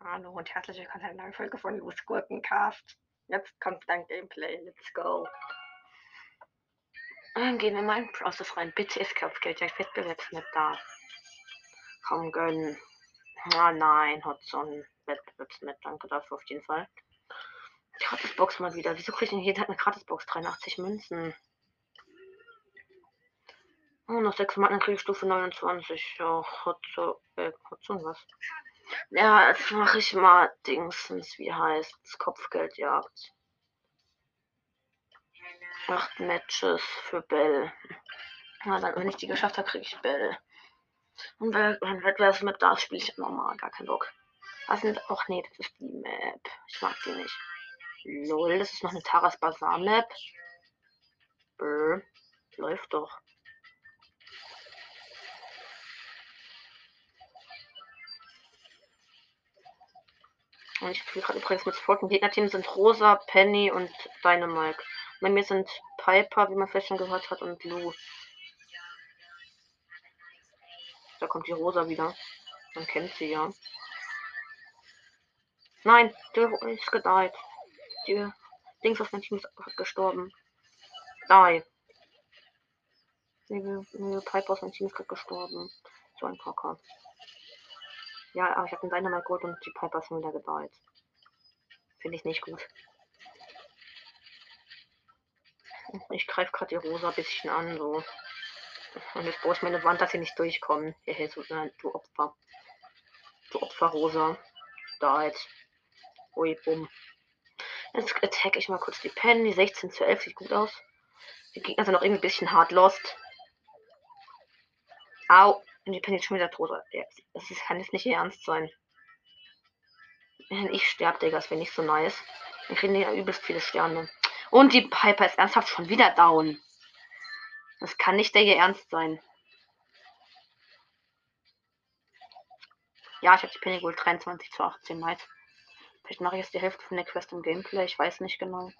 Hallo und herzlich willkommen zu einer neuen Folge von Los Gurkencast. Jetzt kommt dein Gameplay. Let's go. Dann gehen wir mal in Process rein. Bitte ist Kopfgeld. Ja, ich Wettbewerbs nicht da. Komm, gönnen. Ah nein, Hudson. Wettbewerbs nicht. Danke dafür auf jeden Fall. Gratisbox mal wieder. Wieso kriege ich denn jeden eine Gratisbox? 83 Münzen. Oh, noch 6 Mal, dann kriege ich Stufe 29. Ja, Hudson, äh, Hudson was? Ja, jetzt mache ich mal Dingsens, wie heißt? Kopfgeldjagd. Acht Matches für Bell. Ja, dann, wenn ich die geschafft habe, kriege ich Bell. Und wenn Wettbewerbsmap da spiele ich normal, gar keinen Bock. Was sind. Ach nee, das ist die Map. Ich mag die nicht. Lol, das ist noch eine Taras Bazaar Map. Äh, läuft doch. Und ich spiele gerade übrigens mit. Im Gegnerteam sind Rosa, Penny und Dynamite. Bei mir sind Piper, wie man vielleicht schon gehört hat, und Lou. Da kommt die Rosa wieder. Man kennt sie ja. Nein, der ist gedeiht. Die Dings aus meinem Team ist gestorben. Die. Nee, Piper aus meinem Team ist gerade gestorben. So ein Kacker. Ja, aber ich habe den Dynamite geholt und die Piper schon wieder gedeiht. Finde ich nicht gut. Ich greife gerade die Rosa ein bisschen an, so. Und jetzt brauche ich meine Wand, dass sie nicht durchkommen. Hey, so, du Opfer. Du Opfer, Rosa. Da jetzt. Ui, bumm. Jetzt attack ich mal kurz die Penny. 16 zu 11 sieht gut aus. Die Gegner sind noch irgendwie ein bisschen hart lost. Au. Und die Penny ist schon wieder tot. Das kann jetzt nicht ernst sein. Ich sterbe, Digga, das wäre nicht so nice. Dann kriegen ja übelst viele Sterne. Und die Piper ist ernsthaft schon wieder down. Das kann nicht der hier ernst sein. Ja, ich habe die Penny Gold 23 zu 18. Nice. Vielleicht mache ich jetzt die Hälfte von der Quest im Gameplay. Ich weiß nicht genau.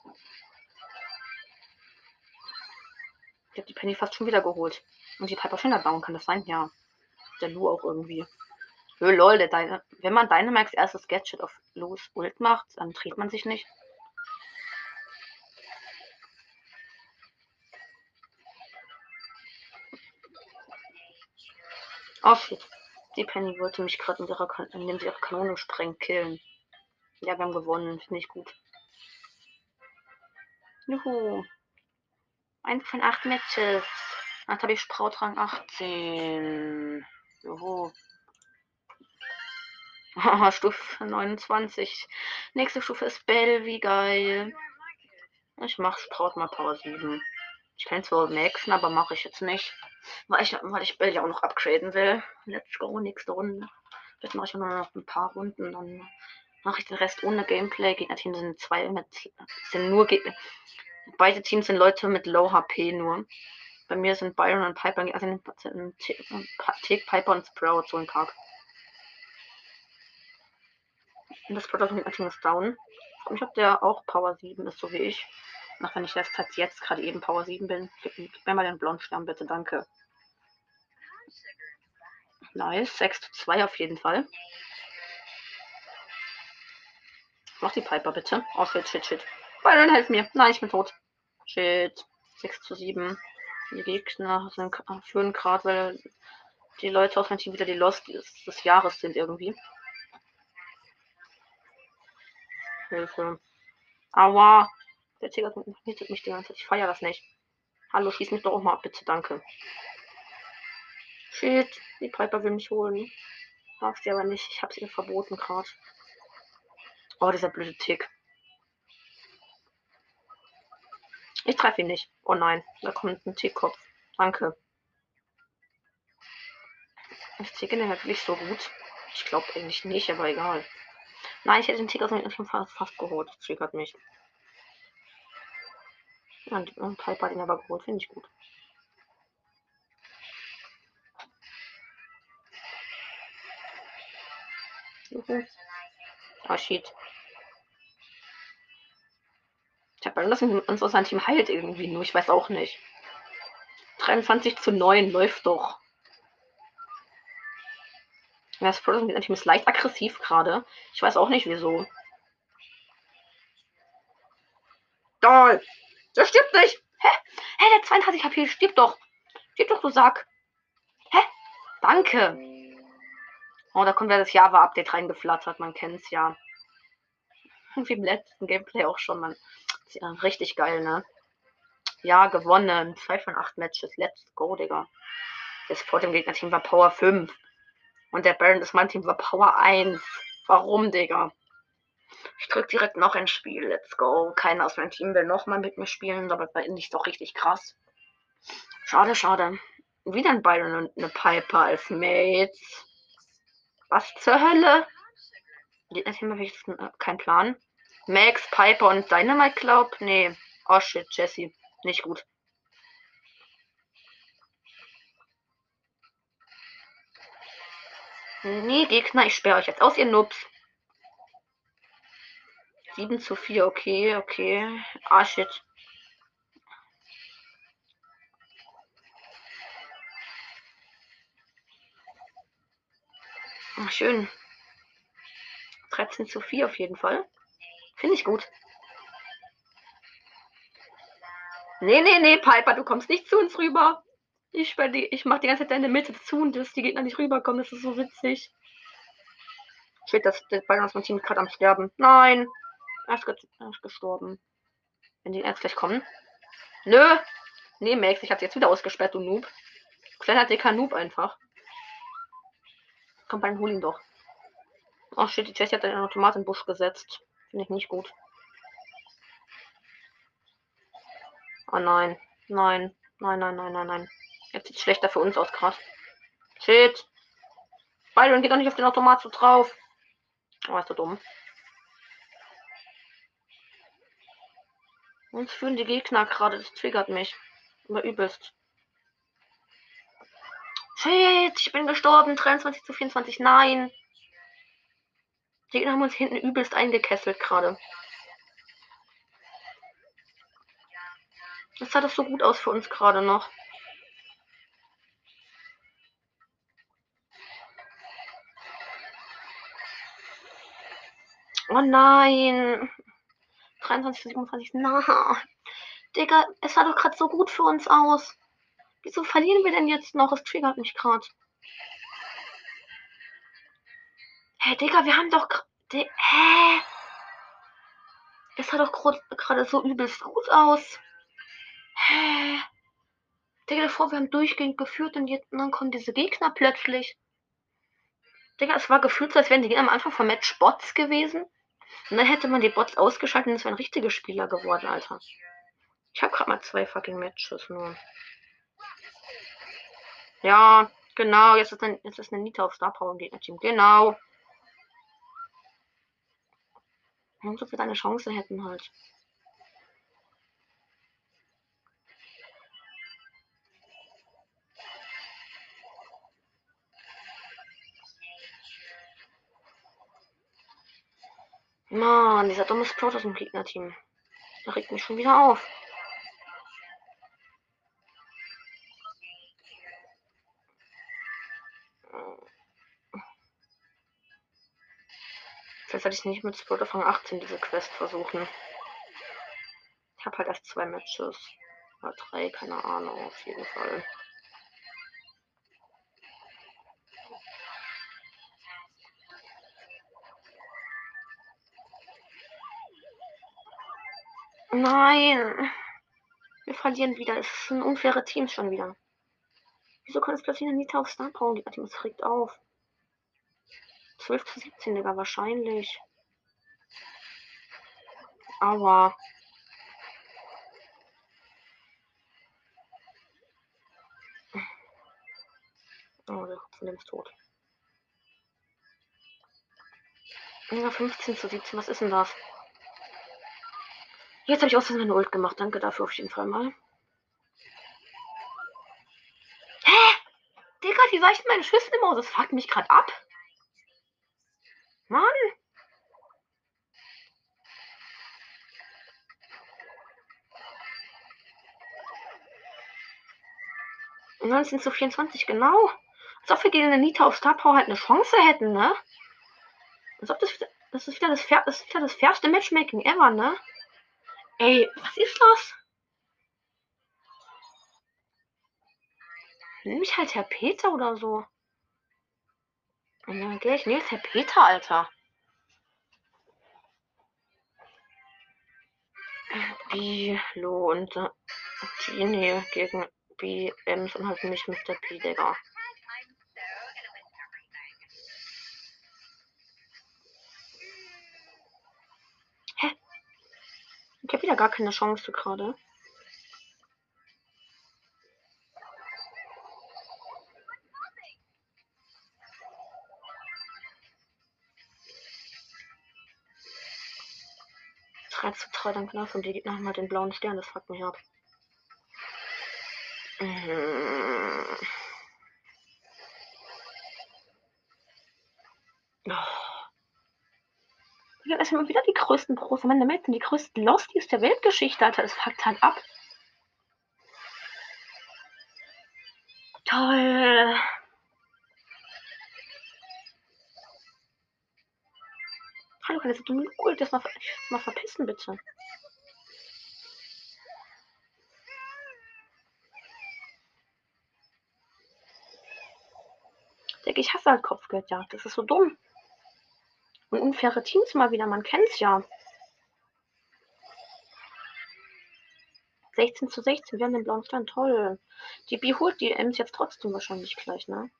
Ich habe die Penny fast schon wieder geholt. Und die Piper schon wieder down. Kann das sein? Ja. Der Lu auch irgendwie. Hö, lol, der Deine wenn man Dynamax erstes Gadget auf Los Ult macht, dann dreht man sich nicht. Oh shit. Die Penny wollte mich gerade in indem sie Kanone sprengt killen. Ja, wir haben gewonnen. Finde ich gut. Juhu. Eins von acht Matches. Jetzt habe ich Sprautrang 18. Juhu. Stufe 29. Nächste Stufe ist Bell. Wie geil. Ich mache Sprout mal Power 7. Ich kann zwar maxen, aber mache ich jetzt nicht. Weil ich, weil ich Bell ja auch noch upgraden will. Let's go, nächste Runde. Jetzt mache ich nur noch ein paar Runden. Dann mache ich den Rest ohne Gameplay. Gegnerteam sind zwei mit. sind nur Gegner. Beide Teams sind Leute mit Low HP nur. Bei mir sind Byron und Piper, also sind Tick, Piper und Sprout so ein Park. Und das Produkt Team ist down. Ich habe der auch Power 7 ist, so wie ich. Auch wenn ich erst halt jetzt gerade eben Power 7 bin. Gib, gib mir mal den Blondstern, bitte, danke. Nice, 6 zu 2 auf jeden Fall. Mach die Piper bitte. Oh shit, shit, shit. Byron, helf mir. Nein, ich bin tot. Shit. 6 zu 7. Die Gegner sind, führen gerade, weil die Leute aus meinem Team wieder die Lost des, Jahres sind irgendwie. Hilfe. Aua. Der Tiger hittet mich die ganze Zeit. Ich feiere das nicht. Hallo, schieß mich doch auch mal ab, bitte, danke. Shit, die Piper will mich holen. Darf sie aber nicht. Ich habe sie ihr verboten gerade. Oh, dieser blöde Tick. Ich treffe ihn nicht. Oh nein, da kommt ein Tickkopf. Danke. Ist Tick denn wirklich so gut? Ich glaube eigentlich nicht, aber egal. Nein, ich hätte den Tick aus dem schon fast, fast geholt. Das triggert mich. Und, und Piper hat ihn aber geholt, finde ich gut. Mhm. Oh shit. Ich habe das uns seinem Team heilt irgendwie nur, ich weiß auch nicht. 23 zu 9 läuft doch. Das Team ist leicht aggressiv gerade. Ich weiß auch nicht wieso. Doll! Der stirbt nicht! Hä? Hä, der 32 HP stirbt doch! Stirbt doch, du Sack! Hä? Danke! Oh, da kommt ja das Java-Update reingeflattert, man kennt's ja. Wie im letzten Gameplay auch schon, man. Ja, richtig geil, ne? Ja, gewonnen. Zwei von acht Matches. Let's go, Digga. Das vor dem Gegnerteam war Power 5. Und der Baron des mein Team war Power 1. Warum, Digga? Ich drück direkt noch ein Spiel. Let's go. Keiner aus meinem Team will nochmal mit mir spielen. Aber bei ihnen ist doch richtig krass. Schade, schade. Wieder ein Byron und eine Piper als Mates. Was zur Hölle? Gegnerteam habe ich keinen Plan. Max, Piper und Dynamite glaub? Nee. Oh shit, Jesse. Nicht gut. Nee, Gegner, ich sperre euch jetzt aus, ihr Nubs. 7 zu 4, okay, okay. Ah, shit. Schön. 13 zu 4 auf jeden Fall. Finde ich gut. Nee, nee, nee, Piper, du kommst nicht zu uns rüber. Ich, die, ich mach die ganze Zeit deine Mitte zu und dass die Gegner nicht rüberkommen. Das ist so witzig. Shit, das, das Ball aus meinem Team gerade am Sterben. Nein! Er ist, er ist, gestorben. Wenn die jetzt gleich kommen. Nö! Nee, Max, ich hab's jetzt wieder ausgesperrt, du Noob. Kleiner dicker Noob einfach. Komm, beim hol ihn doch. Oh shit, die Jessie hat einen Automatenbusch gesetzt. Finde ich nicht gut. Oh nein. Nein. Nein, nein, nein, nein, nein. Jetzt sieht es schlechter für uns aus, krass. Shit. Byron geht doch nicht auf den Automat so drauf. Oh, ist so dumm. Uns führen die Gegner gerade. Das triggert mich. Aber übelst. Shit, ich bin gestorben. 23 zu 24. Nein. Die haben uns hinten übelst eingekesselt gerade. Das sah doch so gut aus für uns gerade noch. Oh nein. 23 27. Na. Digga, es sah doch gerade so gut für uns aus. Wieso verlieren wir denn jetzt noch? Es triggert mich gerade. Hä, hey, Digga, wir haben doch. Hä? Es sah doch gerade so übelst gut aus. Hä? Digga, davor, wir haben durchgehend geführt und, jetzt, und dann kommen diese Gegner plötzlich. Digga, es war gefühlt als wären die Gegner am Anfang vom Match Bots gewesen. Und dann hätte man die Bots ausgeschaltet und es wären richtige Spieler geworden, Alter. Ich habe gerade mal zwei fucking Matches nur. Ja, genau. Jetzt ist, ein, jetzt ist eine Nita auf Star Power im Gegnerteam. Genau. Wir eine Chance hätten halt. Mann, dieser dumme Sprout aus dem Gegnerteam. Der regt mich schon wieder auf. Vielleicht sollte ich nicht mit von 18 diese Quest versuchen. Ich habe halt erst zwei Matches. Oder drei, keine Ahnung, auf jeden Fall. Nein. Wir verlieren wieder. Es sind unfaire Teams schon wieder. Wieso kann es plötzlich eine Nita auf Star Power gehen? Das regt auf. 12 zu 17, Digga, wahrscheinlich. Aua. Oh, der von dem ist tot. Ja, 15 zu 17, was ist denn das? Jetzt habe ich auch meine Ult gemacht. Danke dafür auf jeden Fall mal. Hä? Digga, wie weichen meine Schüsse immer aus? Das fuckt mich gerade ab. Mann. Neunzehn zu 24, genau. Als ob wir gegen eine Nita auf Star Power halt eine Chance hätten, ne? Als ob das das ist wieder das, das, ist wieder das fairste Matchmaking ever, ne? Ey, was ist das? Nimm mich halt Herr Peter oder so. Ja, geh ich nehme Herr Peter, Alter. Bilo und äh, Genie gegen BMs und halt mich Mr. P, Digga. Hä? Ich habe wieder gar keine Chance gerade. Zu 3 dann knapp und die haben halt den blauen Stern, das fuckt mich ab. Mhm. Oh. Ja, das sind wieder die größten Pros. Meine sind die größten Losties der Weltgeschichte, Alter. Das fuckt halt ab. Hallo, kann jetzt du Gold das mal, mal verpissen, bitte. Ich hasse halt Kopfgeldjagd. Das ist so dumm. Und unfaire Teams mal wieder, man kennt's ja. 16 zu 16, wir haben den blauen Stern, toll. Die B holt die Ms jetzt trotzdem wahrscheinlich gleich, ne?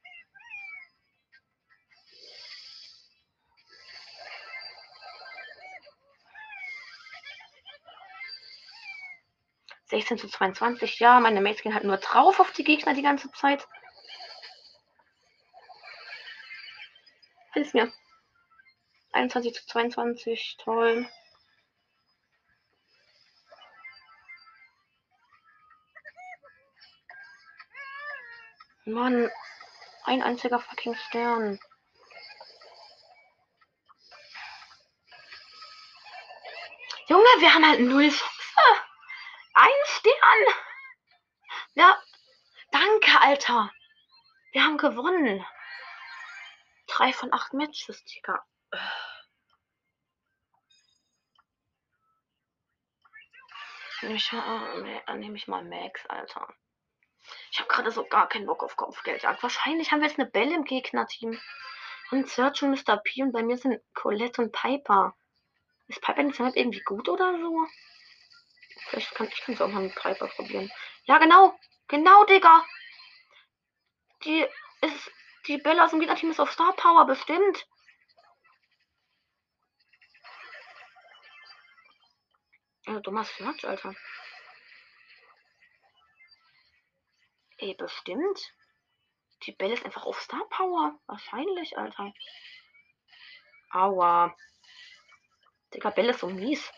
16 zu 22. Ja, meine Mates gehen halt nur drauf auf die Gegner die ganze Zeit. Hilf mir. 21 zu 22. Toll. Mann. Ein einziger fucking Stern. Junge, wir haben halt null. Ein Stern. Ja, danke, Alter. Wir haben gewonnen. Drei von acht Matches, Digga. Nehme ich, mal, äh, nehme ich mal Max, Alter. Ich habe gerade so gar keinen Bock auf Kopfgeldjagd. Wahrscheinlich haben wir jetzt eine Belle im Gegnerteam. Und Search und Mr. P und bei mir sind Colette und Piper. Ist Piper in irgendwie gut oder so? Vielleicht kann ich es auch mal mit Piper probieren. Ja, genau. Genau, Digga. Die ist. Die Bella aus dem Gegnerteam ist auf Star Power, bestimmt. Ja, dummer Search, Alter. Ey, bestimmt. Die Belle ist einfach auf Star Power. Wahrscheinlich, Alter. Aua. Digga, Belle ist so mies.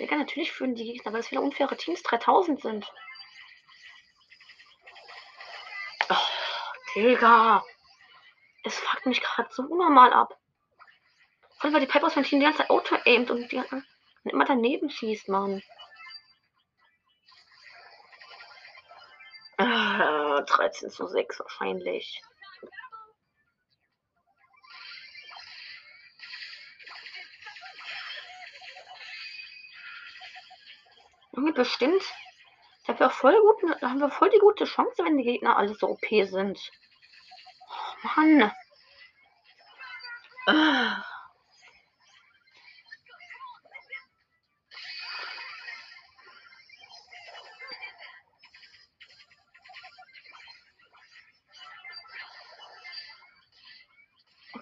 Digga, natürlich führen die Gegner, weil es wieder unfaire Teams 3000 sind. Oh, Digga. Es fuckt mich gerade so unnormal ab. Vor allem, weil die aus meinem Team die ganze Zeit auto-aimt und, die, und immer daneben schießt, Mann. Ah, 13 zu 6 wahrscheinlich. Junge, bestimmt. Da haben wir voll gut, da haben wir voll die gute Chance, wenn die Gegner alle so OP sind. Oh, Mann. Uh.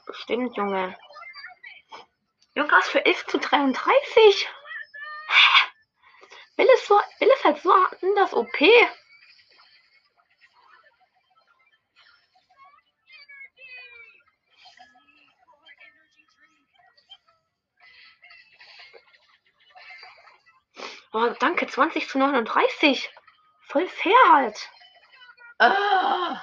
Bestimmt, Junge. Junge, was für 11 zu 33? So, Bill ist halt so anders OP. Oh, danke, 20 zu 39. Voll fair halt. Ah.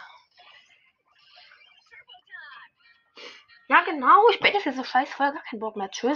Ja, genau. Ich bin jetzt so scheiß voll gar keinen Bock mehr. Tschüss.